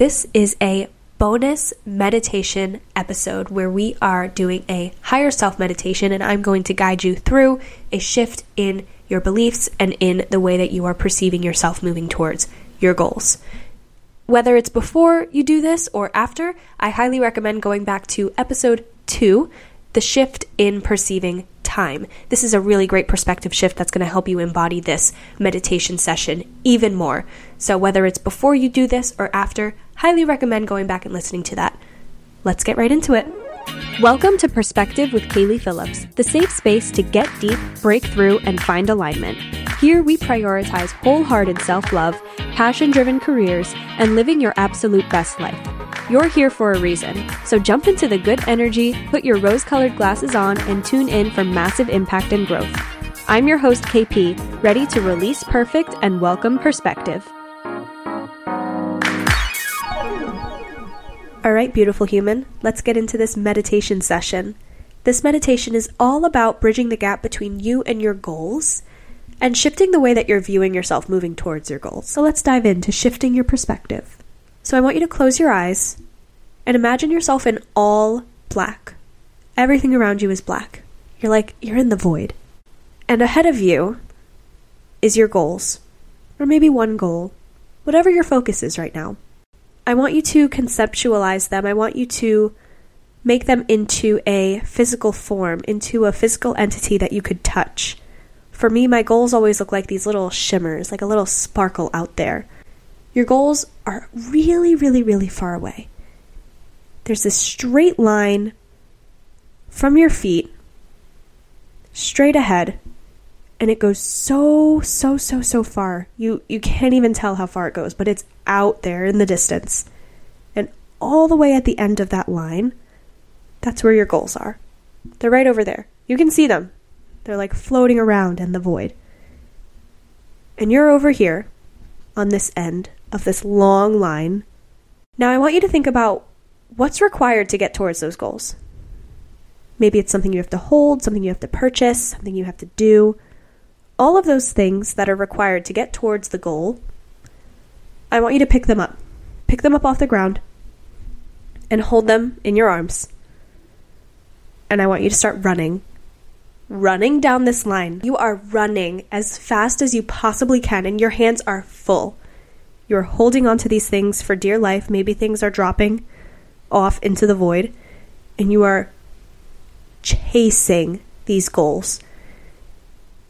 This is a bonus meditation episode where we are doing a higher self meditation, and I'm going to guide you through a shift in your beliefs and in the way that you are perceiving yourself moving towards your goals. Whether it's before you do this or after, I highly recommend going back to episode two the shift in perceiving time. This is a really great perspective shift that's going to help you embody this meditation session even more. So, whether it's before you do this or after, highly recommend going back and listening to that. Let's get right into it. Welcome to Perspective with Kaylee Phillips, the safe space to get deep, break through, and find alignment. Here we prioritize wholehearted self love, passion driven careers, and living your absolute best life. You're here for a reason, so jump into the good energy, put your rose colored glasses on, and tune in for massive impact and growth. I'm your host, KP, ready to release perfect and welcome perspective. All right, beautiful human, let's get into this meditation session. This meditation is all about bridging the gap between you and your goals and shifting the way that you're viewing yourself moving towards your goals. So let's dive into shifting your perspective. So I want you to close your eyes and imagine yourself in all black. Everything around you is black. You're like, you're in the void. And ahead of you is your goals, or maybe one goal, whatever your focus is right now. I want you to conceptualize them. I want you to make them into a physical form, into a physical entity that you could touch. For me, my goals always look like these little shimmers, like a little sparkle out there. Your goals are really, really, really far away. There's this straight line from your feet straight ahead and it goes so so so so far. You you can't even tell how far it goes, but it's out there in the distance. And all the way at the end of that line, that's where your goals are. They're right over there. You can see them. They're like floating around in the void. And you're over here on this end of this long line. Now, I want you to think about what's required to get towards those goals. Maybe it's something you have to hold, something you have to purchase, something you have to do. All of those things that are required to get towards the goal, I want you to pick them up. Pick them up off the ground and hold them in your arms. And I want you to start running. Running down this line. You are running as fast as you possibly can, and your hands are full. You're holding on to these things for dear life. Maybe things are dropping off into the void, and you are chasing these goals.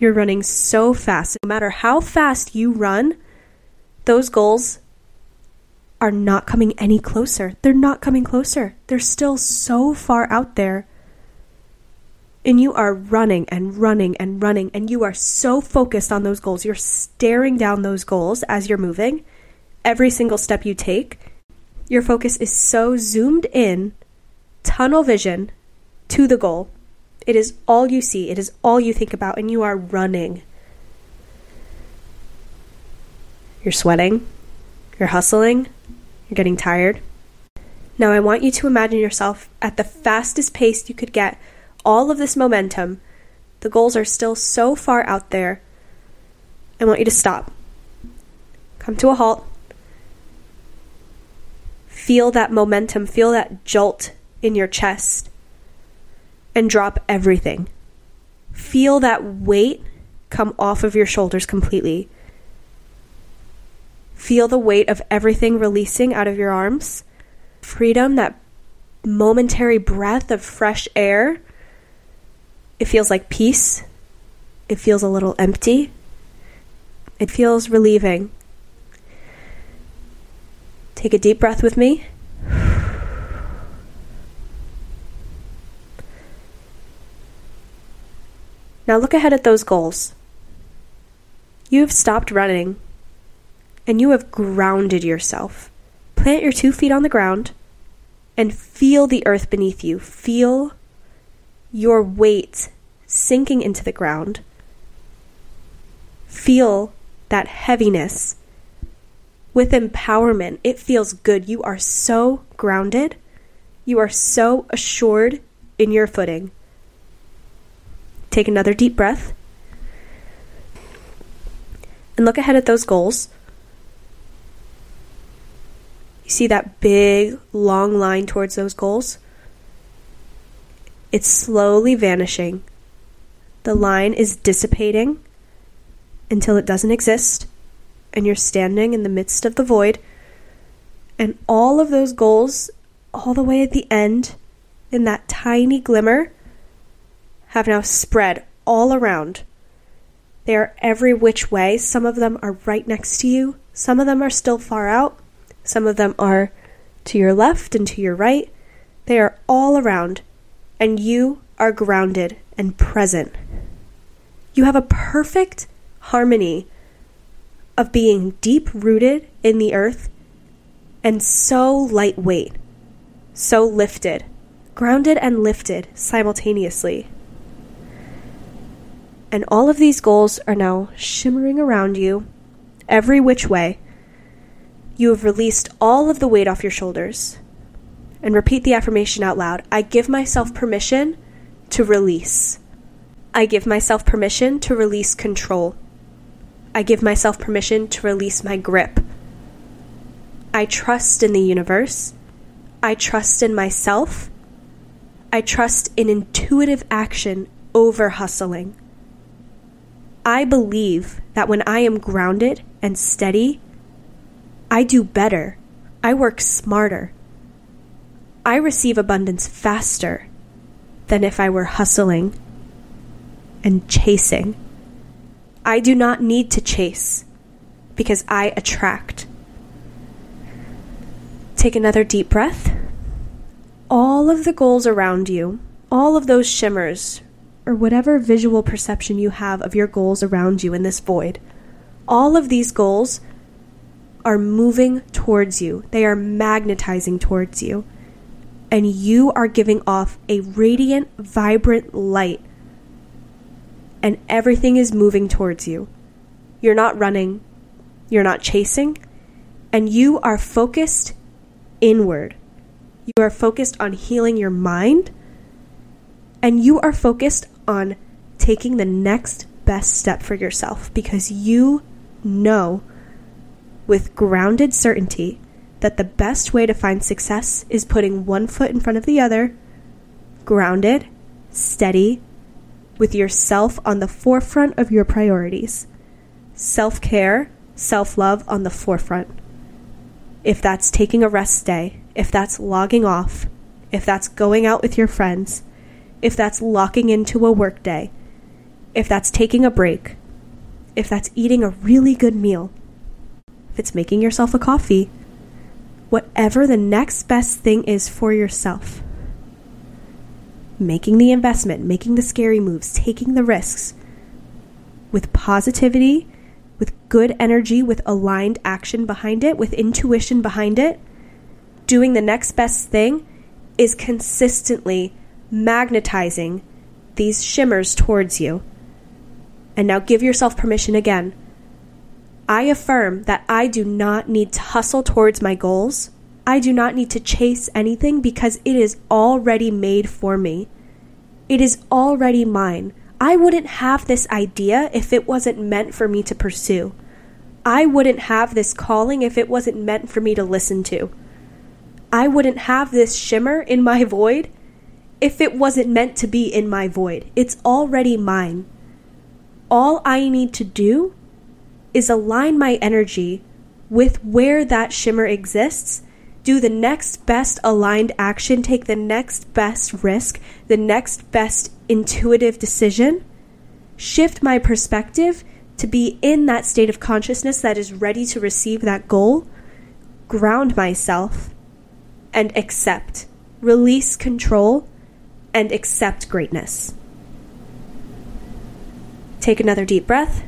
You're running so fast. No matter how fast you run, those goals are not coming any closer. They're not coming closer. They're still so far out there. And you are running and running and running, and you are so focused on those goals. You're staring down those goals as you're moving every single step you take, your focus is so zoomed in, tunnel vision to the goal. It is all you see, it is all you think about, and you are running. You're sweating, you're hustling, you're getting tired. Now, I want you to imagine yourself at the fastest pace you could get, all of this momentum. The goals are still so far out there. I want you to stop. Come to a halt Feel that momentum, feel that jolt in your chest, and drop everything. Feel that weight come off of your shoulders completely. Feel the weight of everything releasing out of your arms. Freedom, that momentary breath of fresh air. It feels like peace. It feels a little empty. It feels relieving. Take a deep breath with me. Now look ahead at those goals. You have stopped running and you have grounded yourself. Plant your two feet on the ground and feel the earth beneath you. Feel your weight sinking into the ground. Feel that heaviness with empowerment. It feels good. You are so grounded. You are so assured in your footing. Take another deep breath. And look ahead at those goals. You see that big, long line towards those goals? It's slowly vanishing. The line is dissipating until it doesn't exist, and you're standing in the midst of the void. And all of those goals, all the way at the end, in that tiny glimmer, have now spread all around. They are every which way. Some of them are right next to you, some of them are still far out, some of them are to your left and to your right. They are all around, and you are grounded and present. You have a perfect harmony of being deep rooted in the earth and so lightweight, so lifted, grounded and lifted simultaneously. And all of these goals are now shimmering around you, every which way. You have released all of the weight off your shoulders. And repeat the affirmation out loud I give myself permission to release. I give myself permission to release control. I give myself permission to release my grip. I trust in the universe. I trust in myself. I trust in intuitive action over hustling. I believe that when I am grounded and steady, I do better. I work smarter. I receive abundance faster than if I were hustling and chasing. I do not need to chase because I attract. Take another deep breath. All of the goals around you, all of those shimmers, or whatever visual perception you have of your goals around you in this void, all of these goals are moving towards you. They are magnetizing towards you. And you are giving off a radiant, vibrant light. And everything is moving towards you. You're not running, you're not chasing, and you are focused inward. You are focused on healing your mind, and you are focused on taking the next best step for yourself because you know with grounded certainty that the best way to find success is putting one foot in front of the other, grounded, steady, with yourself on the forefront of your priorities. Self care, self love on the forefront. If that's taking a rest day, if that's logging off, if that's going out with your friends, if that's locking into a workday, if that's taking a break, if that's eating a really good meal, if it's making yourself a coffee, whatever the next best thing is for yourself. Making the investment, making the scary moves, taking the risks with positivity, with good energy, with aligned action behind it, with intuition behind it, doing the next best thing is consistently magnetizing these shimmers towards you. And now give yourself permission again. I affirm that I do not need to hustle towards my goals. I do not need to chase anything because it is already made for me. It is already mine. I wouldn't have this idea if it wasn't meant for me to pursue. I wouldn't have this calling if it wasn't meant for me to listen to. I wouldn't have this shimmer in my void if it wasn't meant to be in my void. It's already mine. All I need to do is align my energy with where that shimmer exists, do the next best aligned action, take the next best risk, the next best intuitive decision, shift my perspective to be in that state of consciousness that is ready to receive that goal, ground myself, and accept. Release control and accept greatness. Take another deep breath.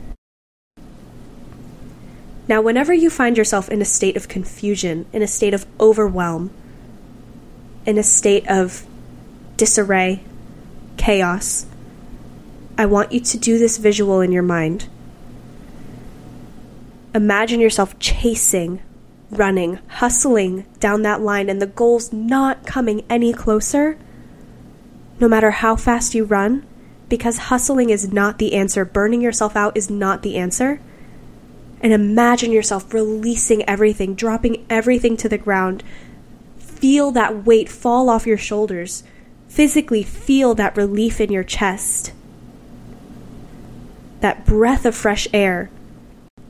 Now, whenever you find yourself in a state of confusion, in a state of overwhelm, in a state of disarray, chaos, I want you to do this visual in your mind. Imagine yourself chasing, running, hustling down that line, and the goal's not coming any closer no matter how fast you run, because hustling is not the answer, burning yourself out is not the answer. And imagine yourself releasing everything, dropping everything to the ground. Feel that weight fall off your shoulders. Physically feel that relief in your chest. That breath of fresh air.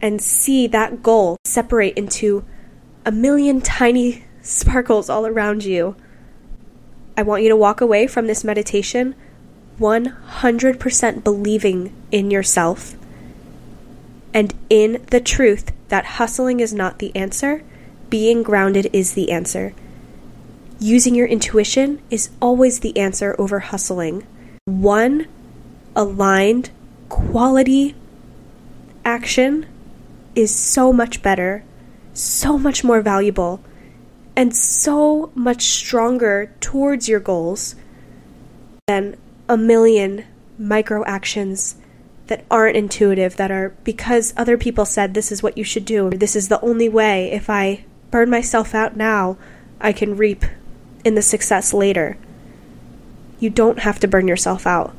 And see that goal separate into a million tiny sparkles all around you. I want you to walk away from this meditation 100% believing in yourself and in the truth that hustling is not the answer, being grounded is the answer. Using your intuition is always the answer over hustling. One aligned quality action is so much better, so much more valuable, and so much stronger towards your goals than a million micro actions that aren't intuitive, that are because other people said this is what you should do, this is the only way. If I burn myself out now, I can reap in the success later. You don't have to burn yourself out.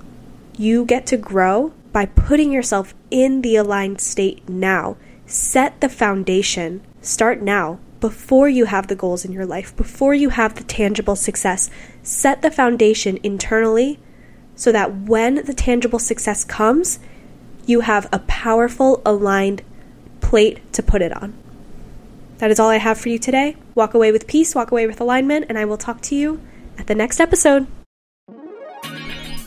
You get to grow by putting yourself in the aligned state now. Set the foundation. Start now before you have the goals in your life, before you have the tangible success. Set the foundation internally so that when the tangible success comes, you have a powerful, aligned plate to put it on. That is all I have for you today. Walk away with peace, walk away with alignment, and I will talk to you at the next episode.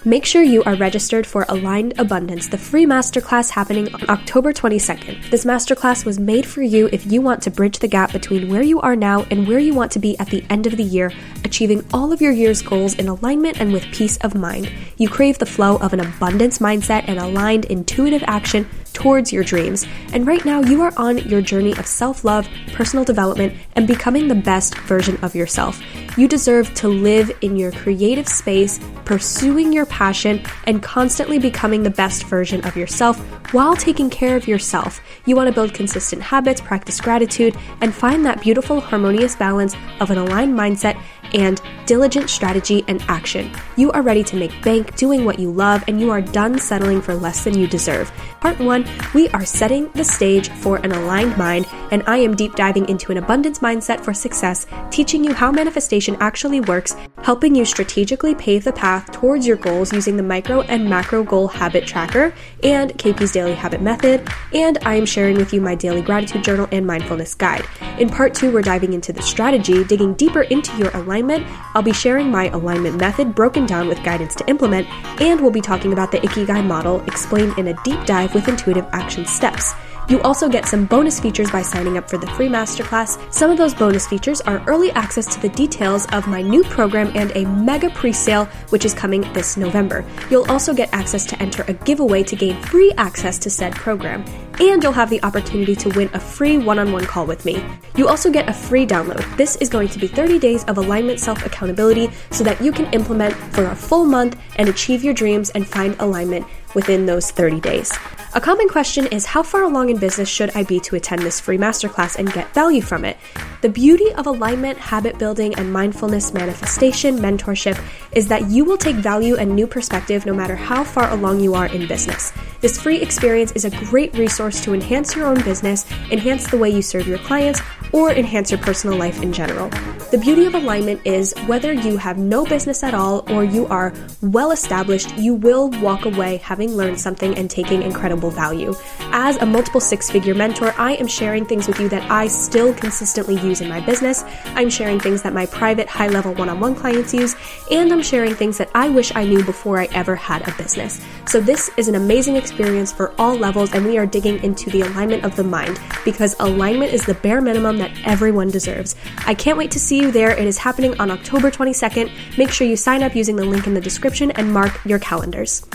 Make sure you are registered for Aligned Abundance, the free masterclass happening on October 22nd. This masterclass was made for you if you want to bridge the gap between where you are now and where you want to be at the end of the year, achieving all of your year's goals in alignment and with peace of mind. You crave the flow of an abundance mindset and aligned intuitive action towards your dreams. And right now, you are on your journey of self love, personal development, and becoming the best version of yourself. You deserve to live in your creative space, pursuing your passion, and constantly becoming the best version of yourself while taking care of yourself. You want to build consistent habits, practice gratitude, and find that beautiful, harmonious balance of an aligned mindset and diligent strategy and action. You are ready to make bank doing what you love, and you are done settling for less than you deserve. Part one, we are setting the stage for an aligned mind, and I am deep diving into an abundance mindset for success, teaching you how manifestation actually works, helping you strategically pave the path towards your goals using the micro and macro goal habit tracker and KP's daily habit method, and I am sharing with you my daily gratitude journal and mindfulness guide. In part two, we're diving into the strategy, digging deeper into your alignment. I'll be sharing my alignment method broken down with guidance to implement, and we'll be talking about the Ikigai model explained in a deep dive with intuitive action steps. You also get some bonus features by signing up for the free masterclass. Some of those bonus features are early access to the details of my new program and a mega pre sale, which is coming this November. You'll also get access to enter a giveaway to gain free access to said program. And you'll have the opportunity to win a free one on one call with me. You also get a free download. This is going to be 30 days of alignment self accountability so that you can implement for a full month and achieve your dreams and find alignment within those 30 days. A common question is how far along in business should I be to attend this free masterclass and get value from it? The beauty of alignment, habit building, and mindfulness manifestation mentorship is that you will take value and new perspective no matter how far along you are in business. This free experience is a great resource to enhance your own business, enhance the way you serve your clients, or enhance your personal life in general. The beauty of alignment is whether you have no business at all or you are well established, you will walk away having learned something and taking incredible value. As a multiple six figure mentor, I am sharing things with you that I still consistently use in my business. I'm sharing things that my private high level one on one clients use, and I'm sharing things that I wish I knew before I ever had a business. So, this is an amazing experience for all levels, and we are digging into the alignment of the mind because alignment is the bare minimum that everyone deserves. I can't wait to see you there. It is happening on October 22nd. Make sure you sign up using the link in the description and mark your calendars.